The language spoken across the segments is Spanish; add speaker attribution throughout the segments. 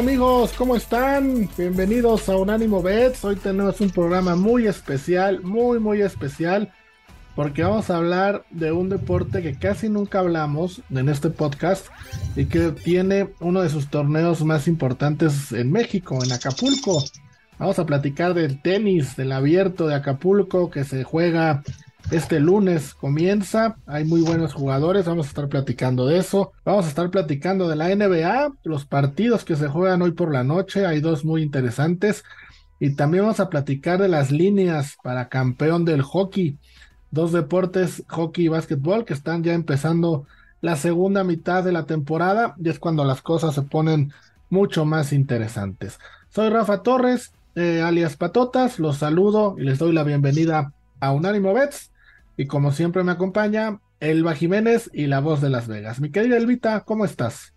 Speaker 1: Amigos, ¿cómo están? Bienvenidos a Unánimo Bets. Hoy tenemos un programa muy especial, muy muy especial, porque vamos a hablar de un deporte que casi nunca hablamos en este podcast y que tiene uno de sus torneos más importantes en México, en Acapulco. Vamos a platicar del tenis, del abierto de Acapulco que se juega este lunes comienza, hay muy buenos jugadores, vamos a estar platicando de eso. Vamos a estar platicando de la NBA, los partidos que se juegan hoy por la noche, hay dos muy interesantes. Y también vamos a platicar de las líneas para campeón del hockey. Dos deportes, hockey y básquetbol, que están ya empezando la segunda mitad de la temporada y es cuando las cosas se ponen mucho más interesantes. Soy Rafa Torres, eh, alias Patotas, los saludo y les doy la bienvenida a Unánimo Bets. Y como siempre me acompaña Elba Jiménez y la voz de Las Vegas. Mi querida Elvita, ¿cómo estás?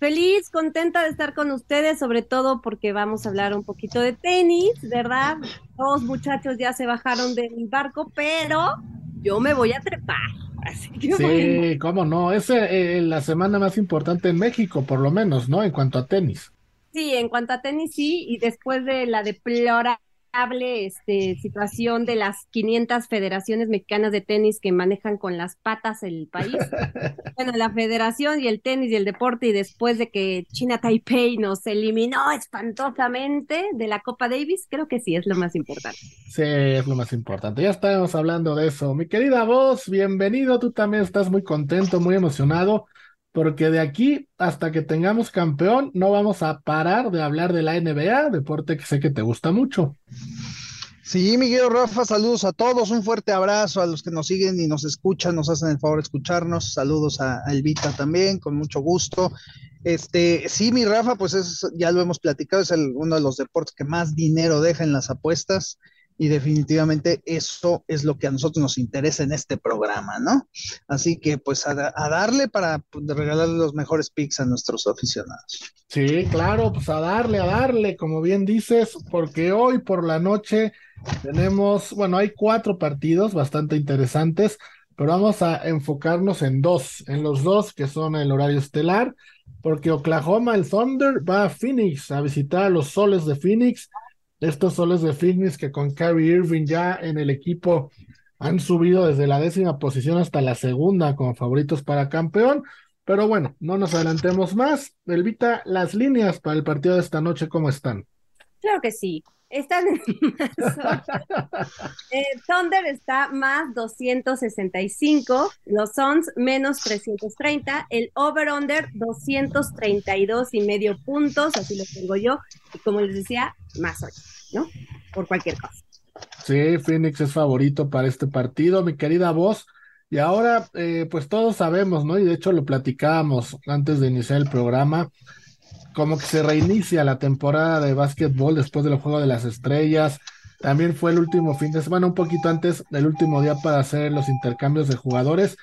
Speaker 2: Feliz, contenta de estar con ustedes, sobre todo porque vamos a hablar un poquito de tenis, ¿verdad? Dos muchachos ya se bajaron del barco, pero yo me voy a trepar.
Speaker 1: sí, cómo no, es eh, la semana más importante en México, por lo menos, ¿no? En cuanto a tenis.
Speaker 2: Sí, en cuanto a tenis sí, y después de la deplorable este, situación de las 500 federaciones mexicanas de tenis que manejan con las patas el país. bueno, la federación y el tenis y el deporte y después de que China Taipei nos eliminó espantosamente de la Copa Davis, creo que sí es lo más importante.
Speaker 1: Sí, es lo más importante. Ya estamos hablando de eso. Mi querida voz, bienvenido. Tú también estás muy contento, muy emocionado porque de aquí hasta que tengamos campeón no vamos a parar de hablar de la NBA, deporte que sé que te gusta mucho.
Speaker 3: Sí, Miguel Rafa, saludos a todos, un fuerte abrazo a los que nos siguen y nos escuchan, nos hacen el favor de escucharnos, saludos a, Elvita también, con mucho gusto. Este, sí, mi Rafa, pues es, ya lo hemos platicado, es uno de los deportes que más dinero deja en las apuestas y definitivamente eso es lo que a nosotros nos interesa en este programa, ¿no? Así que pues a, darle para pues, regalarle los mejores picks a nuestros aficionados.
Speaker 1: Sí, claro, pues a darle, a darle, como bien dices, porque hoy por la noche tenemos, bueno, hay cuatro partidos bastante interesantes, pero vamos a enfocarnos en dos, en los dos que son el horario estelar, porque Oklahoma, el Thunder, va a Phoenix a visitar a los soles de Phoenix estos soles de Phoenix que con Kyrie Irving ya en el equipo han subido desde la décima posición hasta la segunda como favoritos para campeón. Pero bueno, no nos adelantemos más. Elvita, las líneas para el partido de esta noche, ¿cómo están?
Speaker 2: Claro que sí. Están en eh, Thunder está más 265, los Suns menos 330, el over-under 232 y medio puntos, así lo tengo yo, y como les decía, más hoy, ¿no? Por cualquier cosa.
Speaker 1: Sí, Phoenix es favorito para este partido, mi querida voz. Y ahora, eh, pues todos sabemos, ¿no? Y de hecho lo platicábamos antes de iniciar el programa como que se reinicia la temporada de básquetbol después del juego de las estrellas. También fue el último fin de semana, un poquito antes del último día para hacer los intercambios de jugadores.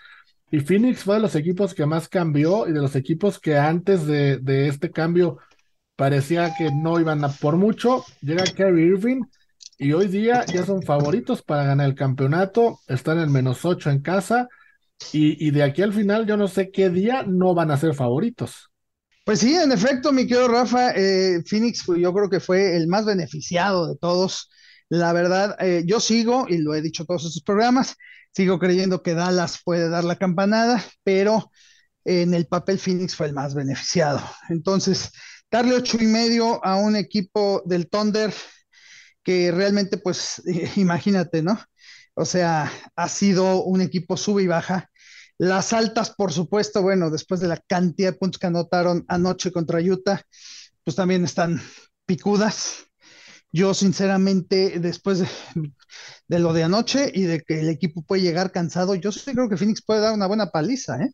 Speaker 1: Y Phoenix fue de los equipos que más cambió y de los equipos que antes de, este cambio parecía que no iban a por mucho. Llega Kerry Irving y hoy día ya son favoritos para ganar el campeonato. Están en menos ocho en casa y, y de aquí al final yo no sé qué día no van a ser favoritos.
Speaker 3: Pues sí, en efecto, mi querido Rafa, eh, Phoenix yo creo que fue el más beneficiado de todos. La verdad, eh, yo sigo, y lo he dicho todos estos programas, sigo creyendo que Dallas puede dar la campanada, pero en el papel Phoenix fue el más beneficiado. Entonces, darle ocho y medio a un equipo del Thunder que realmente, pues, imagínate, ¿no? O sea, ha sido un equipo sube y baja las altas, por supuesto, bueno, después de la cantidad de puntos que anotaron anoche contra Utah, pues también están picudas. Yo, sinceramente, después de, lo de anoche y de que el equipo puede llegar cansado, yo sí creo que Phoenix puede dar una buena paliza, ¿eh?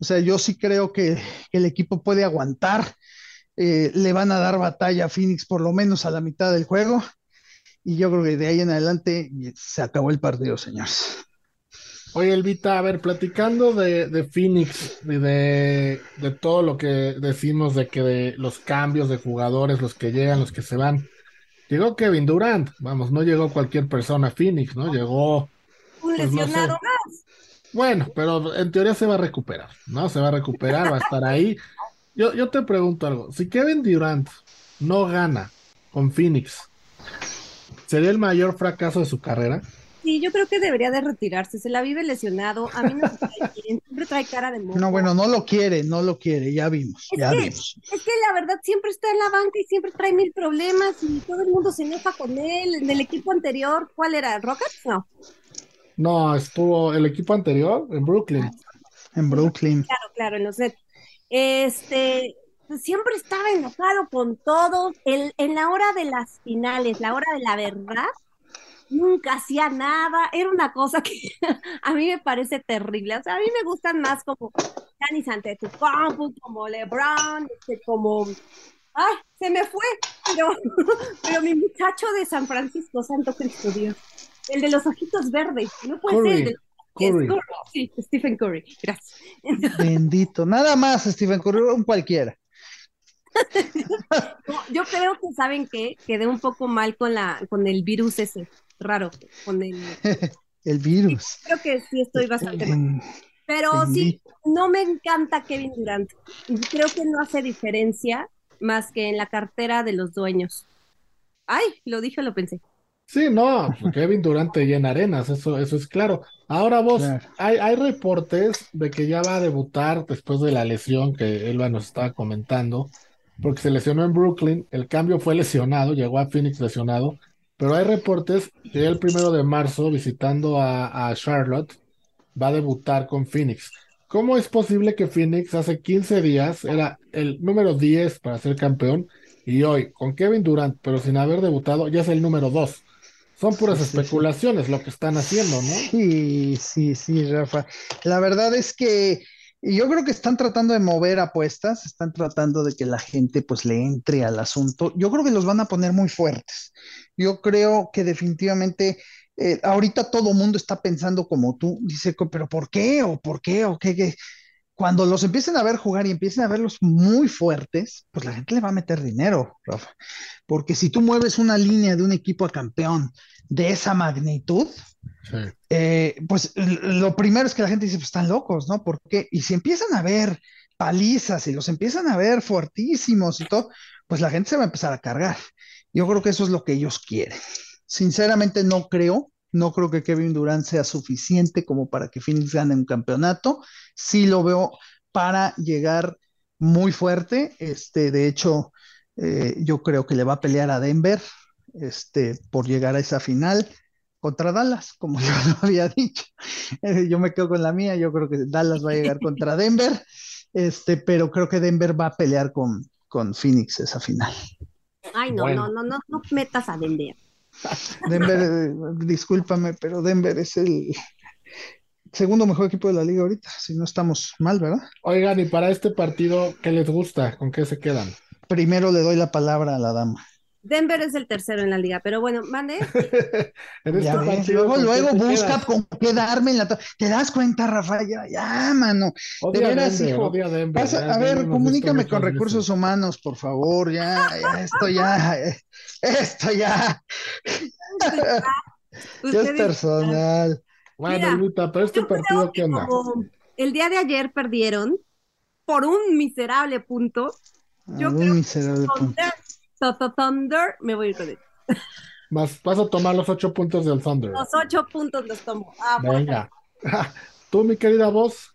Speaker 3: O sea, yo sí creo que, el equipo puede aguantar. Eh, le van a dar batalla a Phoenix por lo menos a la mitad del juego. Y yo creo que de ahí en adelante se acabó el partido, señores.
Speaker 1: Oye, Elvita, a ver, platicando de, de Phoenix y de, todo lo que decimos de que de los cambios de jugadores, los que llegan, los que se van. Llegó Kevin Durant, vamos, no llegó cualquier persona a Phoenix, ¿no? Llegó.
Speaker 2: Un pues, lesionado más.
Speaker 1: Bueno, pero en teoría se va a recuperar, ¿no? Se va a recuperar, va a estar ahí. Yo, yo te pregunto algo. Si Kevin Durant no gana con Phoenix, ¿sería el mayor fracaso de su carrera?
Speaker 2: Sí, yo creo que debería de retirarse. Se la vive lesionado. A mí no me bien. Siempre trae cara de moco.
Speaker 3: No, bueno, no lo quiere, no lo quiere, ya vimos,
Speaker 2: Es
Speaker 3: ya
Speaker 2: que,
Speaker 3: vimos.
Speaker 2: es que la verdad siempre está en la banca y siempre trae mil problemas y todo el mundo se enoja con él. En el equipo anterior, ¿cuál era? ¿Rockets? No.
Speaker 1: No, estuvo el equipo anterior en Brooklyn.
Speaker 3: En Brooklyn.
Speaker 2: Claro, claro, en los Nets. Este, pues siempre estaba enojado con todos. El, en la hora de las finales, la hora de la verdad, nunca hacía nada. Era una cosa que a mí me parece terrible. O sea, a mí me gustan más como Giannis Antetokounmpo, como LeBron, este, como... ¡Ay, se me fue! Pero, pero mi muchacho de San Francisco, Santo Cristo Dios, el de los ojitos verdes, no puede
Speaker 1: Curry,
Speaker 2: ser el de
Speaker 1: Curry.
Speaker 2: Curry, Sí, Stephen Curry, gracias.
Speaker 3: Bendito. Nada más, Stephen Curry, un cualquiera.
Speaker 2: No, yo creo que saben qué, quedé un poco mal con la, con el virus ese, raro, con el,
Speaker 3: El virus.
Speaker 2: creo que sí estoy bastante mal. Pero sí, no me encanta Kevin Durant. Creo que no hace diferencia más que en la cartera de los dueños. Ay, lo dije lo pensé.
Speaker 1: Sí, no, Kevin Durant te llena arenas, eso, eso es claro. Ahora vos,
Speaker 3: Claro.
Speaker 1: hay, hay reportes de que ya va a debutar después de la lesión que Elba nos estaba comentando, porque se lesionó en Brooklyn, el cambio fue lesionado, llegó a Phoenix lesionado, pero hay reportes que el primero de marzo, visitando a, a Charlotte, va a debutar con Phoenix. ¿Cómo es posible que Phoenix hace 15 días era el número 10 para ser campeón y hoy con Kevin Durant, pero sin haber debutado, ya es el número 2? Son puras
Speaker 3: Sí, sí, sí.
Speaker 1: especulaciones lo que están haciendo, ¿no?
Speaker 3: Sí, sí, sí, Rafa. La verdad es que yo creo que están tratando de mover apuestas, están tratando de que la gente pues le entre al asunto. Yo creo que los van a poner muy fuertes. Yo creo que definitivamente eh, ahorita todo mundo está pensando como tú, dice, "Co- pero ¿por qué? ¿O por qué? ¿O qué? qué?". Cuando los empiecen a ver jugar y empiecen a verlos muy fuertes, pues la gente le va a meter dinero, Rafa. Porque si tú mueves una línea de un equipo a campeón de esa magnitud,
Speaker 1: Sí.
Speaker 3: eh, pues lo primero es que la gente dice, pues están locos, ¿no? Porque, y si empiezan a ver palizas y los empiezan a ver fuertísimos y todo, pues la gente se va a empezar a cargar. Yo creo que eso es lo que ellos quieren. Sinceramente no creo, no creo que Kevin Durant sea suficiente como para que Phoenix gane un campeonato. Sí lo veo para llegar muy fuerte. Este, de hecho, eh, yo creo que le va a pelear a Denver, este, por llegar a esa final contra Dallas, como yo lo había dicho. Eh, yo me quedo con la mía, yo creo que Dallas va a llegar contra Denver, este, pero creo que Denver va a pelear con, con Phoenix esa final.
Speaker 2: Ay, no,
Speaker 1: Bueno.
Speaker 2: no, no, no, no metas a Denver.
Speaker 3: Denver, discúlpame, pero Denver es el segundo mejor equipo de la liga ahorita, si no estamos mal, ¿verdad?
Speaker 1: Oigan, y para este partido, ¿qué les gusta? ¿Con qué se quedan?
Speaker 3: Primero le doy la palabra a la dama.
Speaker 2: Denver es el tercero en la liga, pero bueno, mande.
Speaker 3: Luego,
Speaker 1: ¿con qué
Speaker 3: luego busca
Speaker 1: quedas?
Speaker 3: con qué darme en la... ¿Te das cuenta, Rafa? Ya, ya, mano.
Speaker 1: Odia
Speaker 3: De veras,
Speaker 1: Denver,
Speaker 3: hijo.
Speaker 1: Denver,
Speaker 3: Pasa-
Speaker 1: ya-
Speaker 3: a
Speaker 1: ya
Speaker 3: ver, comunícame con recursos humanos, por favor, ya, ya, esto ya, eh, esto ya, ya es personal.
Speaker 1: Bueno,
Speaker 2: Mira,
Speaker 1: Lupita, pero este partido, ¿qué
Speaker 2: que
Speaker 1: onda?
Speaker 2: el día de ayer perdieron por un miserable punto, Yo creo que
Speaker 3: miserable punto.
Speaker 2: Thunder, me voy a ir con él.
Speaker 1: Vas, vas a tomar los ocho puntos del Thunder.
Speaker 2: Los ocho puntos los tomo. Ah, bueno.
Speaker 1: Venga. Tú, mi querida voz.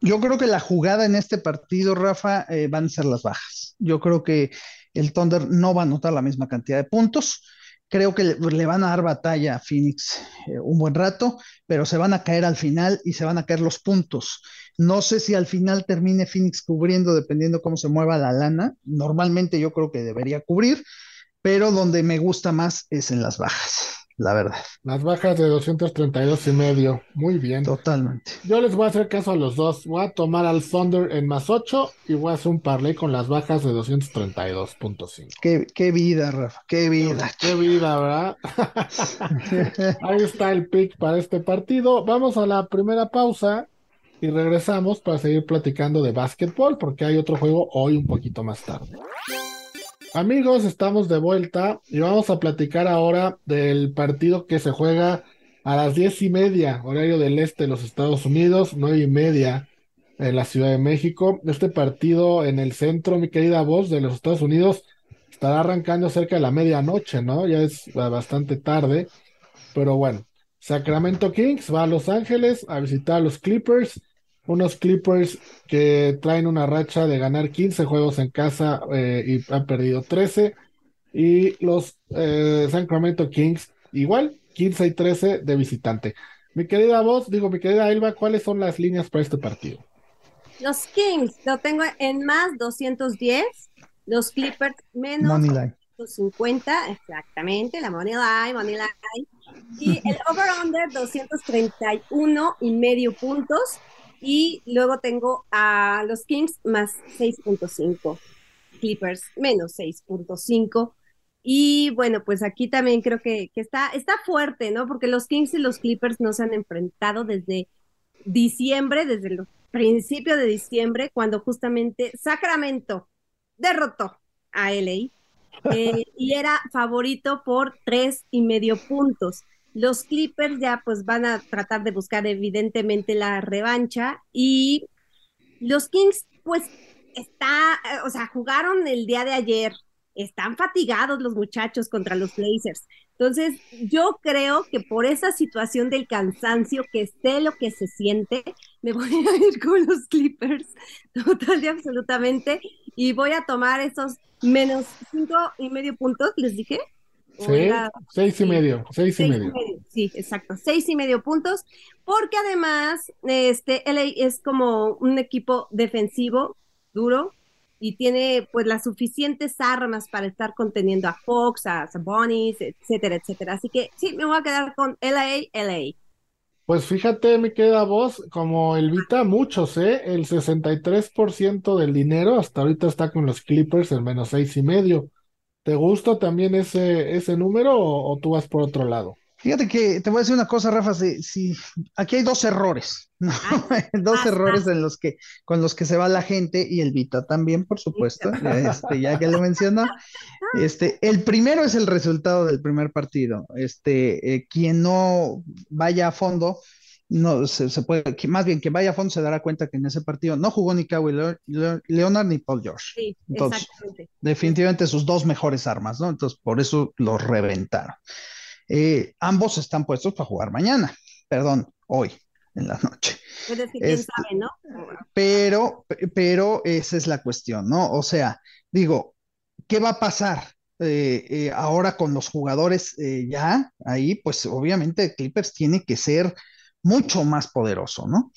Speaker 3: Yo creo que la jugada en este partido, Rafa, eh, van a ser las bajas. Yo creo que el Thunder no va a anotar la misma cantidad de puntos. Creo que le, van a dar batalla a Phoenix eh, un buen rato, pero se van a caer al final y se van a caer los puntos. No sé si al final termine Phoenix cubriendo, dependiendo cómo se mueva la lana. Normalmente yo creo que debería cubrir, pero donde me gusta más es en las bajas, la verdad.
Speaker 1: Las bajas de 232 y medio. Muy bien.
Speaker 3: Totalmente.
Speaker 1: Yo les voy a hacer caso a los dos. Voy a tomar al Thunder en más 8 y voy a hacer un parlay con las bajas de 232.5.
Speaker 3: Qué, qué vida, Rafa, qué vida.
Speaker 1: Qué vida, ¿verdad? Ahí está el pick para este partido. Vamos a la primera pausa y regresamos para seguir platicando de básquetbol porque hay otro juego hoy un poquito más tarde. Amigos, estamos de vuelta y vamos a platicar ahora del partido que se juega a las diez y media, horario del este de los Estados Unidos, nueve y media en la Ciudad de México. Este partido en el centro, mi querida voz, de los Estados Unidos, estará arrancando cerca de la medianoche, ¿no? Ya es bastante tarde, pero bueno. Sacramento Kings va a Los Ángeles a visitar a los Clippers, unos Clippers que traen una racha de ganar 15 juegos en casa eh, y han perdido 13. Y los eh, Sacramento Kings igual, 15 y 13 de visitante. Mi querida voz, digo, mi querida Elba, ¿cuáles son las líneas para este partido?
Speaker 2: Los Kings lo tengo en más 210, los Clippers menos 250, exactamente, la money line, money line. Y el over-under 231 y medio puntos. Y luego tengo a los Kings más 6.5, Clippers menos 6.5. Y bueno, pues aquí también creo que, que, está, está fuerte, ¿no? Porque los Kings y los Clippers no se han enfrentado desde diciembre, desde el principio de diciembre, cuando justamente Sacramento derrotó a LA eh, y era favorito por tres y medio puntos. Los Clippers ya pues van a tratar de buscar evidentemente la revancha y los Kings pues está, o sea, jugaron el día de ayer, están fatigados los muchachos contra los Blazers. Entonces, yo creo que por esa situación del cansancio, que sé lo que se siente, me voy a ir con los Clippers, total y absolutamente, y voy a tomar esos menos cinco y medio puntos, les dije.
Speaker 1: Sí, seis y medio, seis, y, medio.
Speaker 2: Sí, exacto, seis y medio puntos, porque además, este, LA es como un equipo defensivo duro, y tiene pues las suficientes armas para estar conteniendo a Fox, a Sabonis, etcétera, etcétera. Así que sí, me voy a quedar con LA, LA.
Speaker 1: Pues fíjate, me queda voz, como el Vita, muchos, ¿eh? El 63% del dinero hasta ahorita está con los Clippers, el menos seis y medio. ¿Te gusta también ese, ese número o tú vas por otro lado?
Speaker 3: Fíjate que te voy a decir una cosa, Rafa, si, aquí hay dos errores, ah, dos errores en los que, con los que se va la gente y el Vita también, por supuesto, este, ya que lo mencionó. Este, el primero es el resultado del primer partido. Este, eh, quien no vaya a fondo, no se, puede, más bien quien vaya a fondo se dará cuenta que en ese partido no jugó ni Kawhi Leonard ni Paul George.
Speaker 2: Sí, Entonces,
Speaker 3: definitivamente sus dos mejores armas, ¿no? Entonces, por eso los reventaron. Eh, ambos están puestos para jugar mañana, perdón, hoy en la noche.
Speaker 2: Este, ¿no?
Speaker 3: Pero, pero esa es la cuestión, ¿no? O sea, digo, ¿qué va a pasar? Eh, eh, ahora con los jugadores ya ahí, pues obviamente Clippers tiene que ser mucho más poderoso, ¿no?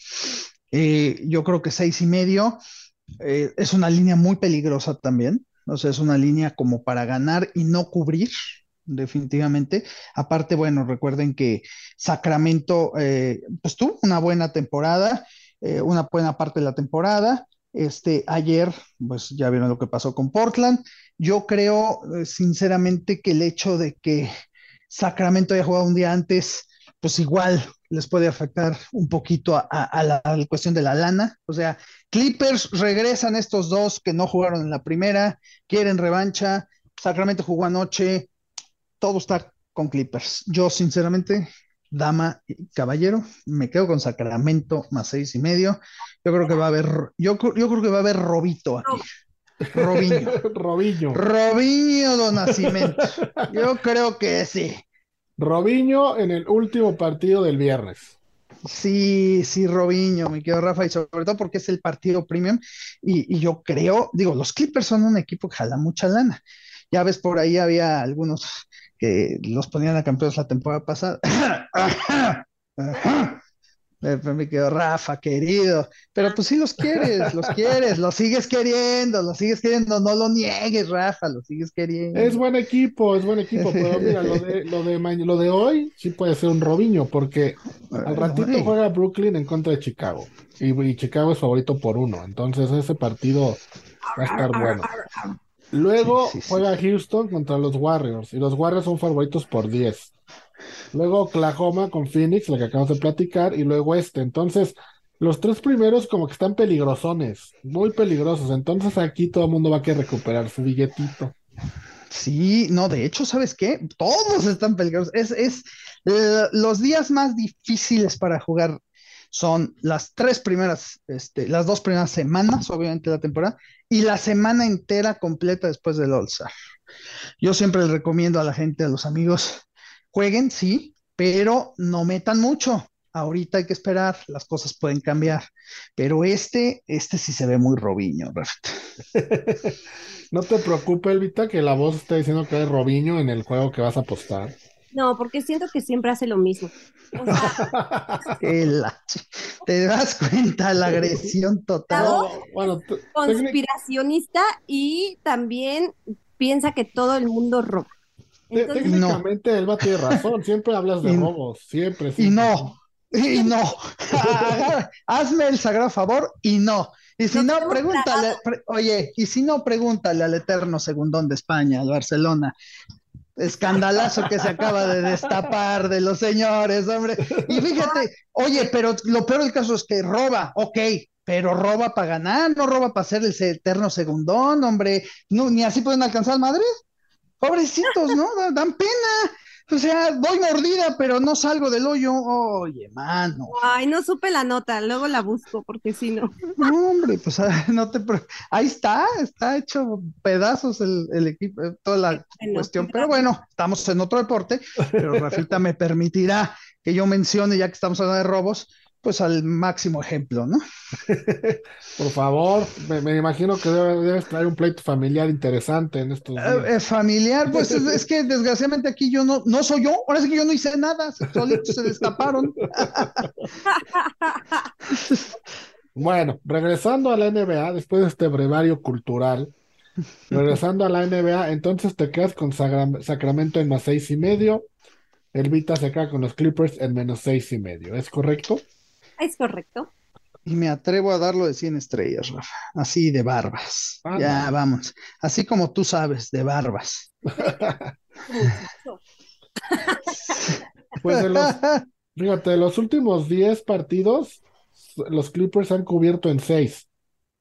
Speaker 3: yo creo que seis y medio es una línea muy peligrosa también, o sea, es una línea como para ganar y no cubrir, definitivamente. Aparte, bueno, recuerden que Sacramento eh, pues tuvo una buena temporada, eh, una buena parte de la temporada. Este, ayer, pues ya vieron lo que pasó con Portland. Yo creo, eh, sinceramente, que el hecho de que Sacramento haya jugado un día antes, pues igual les puede afectar un poquito a, la, a, la, cuestión de la lana. O sea, Clippers regresan estos dos que no jugaron en la primera, quieren revancha. Sacramento jugó anoche, todo está con Clippers. Yo, sinceramente, dama y caballero, me quedo con Sacramento más seis y medio. Yo creo que va a haber, yo, yo creo que va a haber Robito aquí. Robiño.
Speaker 1: Robiño.
Speaker 3: Robiño do Nacimiento. Yo creo que sí.
Speaker 1: Robiño en el último partido del viernes.
Speaker 3: Sí, sí, Robiño, me quedo Rafa, y sobre todo porque es el partido premium. Y, y, yo creo, digo, los Clippers son un equipo que jala mucha lana. Ya ves, por ahí había algunos que los ponían a campeones la temporada pasada. Me quedó Rafa, querido. Pero pues sí los quieres, los quieres, los sigues queriendo, los sigues queriendo. No lo niegues, Rafa, los sigues queriendo.
Speaker 1: Es buen equipo, es buen equipo. Pero mira, lo de, lo de, lo de hoy sí puede ser un Robiño, porque al ratito juega Brooklyn en contra de Chicago. Y, y Chicago es favorito por uno. Entonces ese partido va a estar bueno. Luego juega Houston contra los Warriors y los Warriors son favoritos por 10. Luego Oklahoma con Phoenix, la que acabamos de platicar, y luego este. Entonces, los tres primeros como que están peligrosones, muy peligrosos. Entonces aquí todo el mundo va a querer recuperar su billetito.
Speaker 3: Sí, no, de hecho, ¿sabes qué? Todos están peligrosos. Es, es eh, los días más difíciles para jugar son las tres primeras, este, las dos primeras semanas, obviamente, de la temporada, y la semana entera completa después del All-Star. Yo siempre recomiendo a la gente, a los amigos, jueguen, sí, pero no metan mucho. Ahorita hay que esperar, las cosas pueden cambiar. Pero este, este sí se ve muy Robiño,
Speaker 1: No te preocupes, Elvita, que la voz está diciendo que es Robiño en el juego que vas a apostar.
Speaker 2: No, porque siento que siempre hace lo mismo.
Speaker 3: ¿Te das cuenta la agresión total?
Speaker 2: bueno, conspiracionista y también piensa que todo el mundo roba.
Speaker 1: Técnicamente él va a tener razón, siempre hablas de robos, siempre,
Speaker 3: Y no, y no. Hazme el sagrado favor y no. Y si no, pregúntale, oye, y si no, pregúntale al eterno segundón de España, al Barcelona. Escandalazo que se acaba de destapar de los señores, hombre. Y fíjate, oye, pero lo peor del caso es que roba, ok, pero roba para ganar, no roba para ser el eterno segundón, hombre. No, ni así pueden alcanzar Madrid. Pobrecitos, ¿no? Dan pena. O sea, voy mordida, pero no salgo del hoyo. Oye, mano.
Speaker 2: Ay, no supe la nota, luego la busco, porque si no.
Speaker 3: hombre, pues ah, no te. Ahí está, está hecho pedazos el, equipo, eh, toda la cuestión. Pero bueno, estamos en otro deporte, pero Rafita me permitirá que yo mencione, ya que estamos hablando de robos, pues al máximo ejemplo, ¿no?
Speaker 1: Por favor, me, imagino que debes traer un pleito familiar interesante en estos días.
Speaker 3: Eh, familiar, pues es, que desgraciadamente aquí yo no, no soy yo, ahora sí que yo no hice nada, solitos se destaparon.
Speaker 1: bueno, regresando a la NBA, después de este brevario cultural, regresando a la NBA, entonces te quedas con Sacramento en más seis y medio, el Vita se queda con los Clippers en menos seis y medio, ¿es correcto?
Speaker 2: Es correcto.
Speaker 3: Y me atrevo a darlo de 100 estrellas, Rafa. Así de barbas. ya, vamos. Así como tú sabes, de barbas.
Speaker 1: pues de los, fíjate, de los últimos 10 partidos, los Clippers han cubierto en 6.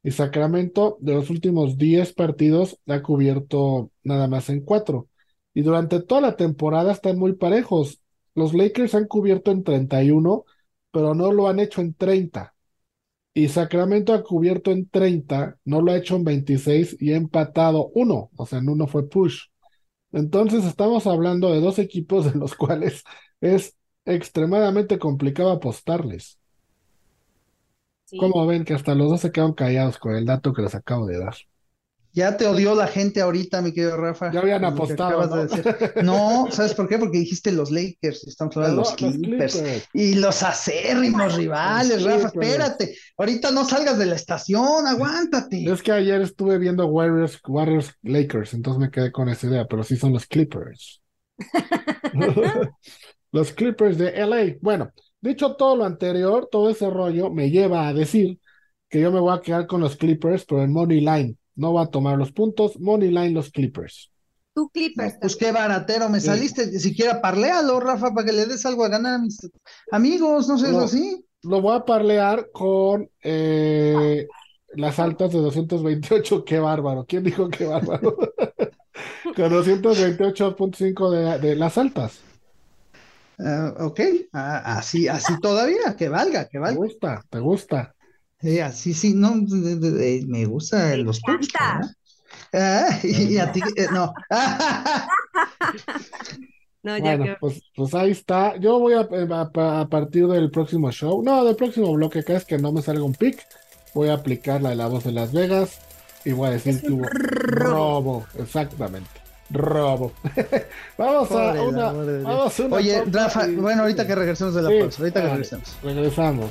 Speaker 1: Y Sacramento, de los últimos 10 partidos, ha cubierto nada más en 4. Y durante toda la temporada están muy parejos. Los Lakers han cubierto en 31 pero no lo han hecho en 30. Y Sacramento ha cubierto en 30, no lo ha hecho en 26 y ha empatado uno, o sea, en uno fue push. Entonces estamos hablando de dos equipos en los cuales es extremadamente complicado apostarles. Como ven que hasta los dos se quedan callados con el dato que les acabo de dar?
Speaker 3: Ya te odió la gente ahorita, mi querido Rafa.
Speaker 1: Ya habían apostado.
Speaker 3: ¿no? ¿sabes por qué? Porque dijiste los Lakers, estamos hablando de los, Clippers, y los acérrimos rivales, Rafa. Espérate, ahorita no salgas de la estación, aguántate.
Speaker 1: Es que ayer estuve viendo Warriors, Warriors Lakers, entonces me quedé con esa idea, pero sí son los Clippers. los Clippers de LA. Bueno, dicho todo lo anterior, todo ese rollo me lleva a decir que yo me voy a quedar con los Clippers, pero en Money Line no va a tomar los puntos. Money line los Clippers.
Speaker 2: Tú Clippers.
Speaker 3: pues qué baratero me saliste. Ni siquiera parlealo, Rafa, para que le des algo a ganar a mis amigos, no sé, lo, así.
Speaker 1: Lo voy a parlear con eh, las altas de 228. Qué bárbaro. ¿Quién dijo qué bárbaro? con 228.5 de, de las altas.
Speaker 3: Uh, ok, ah, así, así todavía, que valga, que valga.
Speaker 1: Te gusta, te gusta.
Speaker 3: Sí, así sí, no, me gusta los puntos. Ah, y, a ti, eh, no.
Speaker 1: no ya bueno, pues, pues, ahí está. Yo voy eh, a, a, partir del próximo show, no, del próximo bloque, que es que no me salga un pick, voy a aplicar la de la voz de Las Vegas y voy a decir que hubo robo, exactamente. Robo. vamos, a una, vamos a una.
Speaker 3: Oye, Rafa, bueno, ahorita que regresemos de la pausa, ahorita que regresemos.
Speaker 1: Regresamos.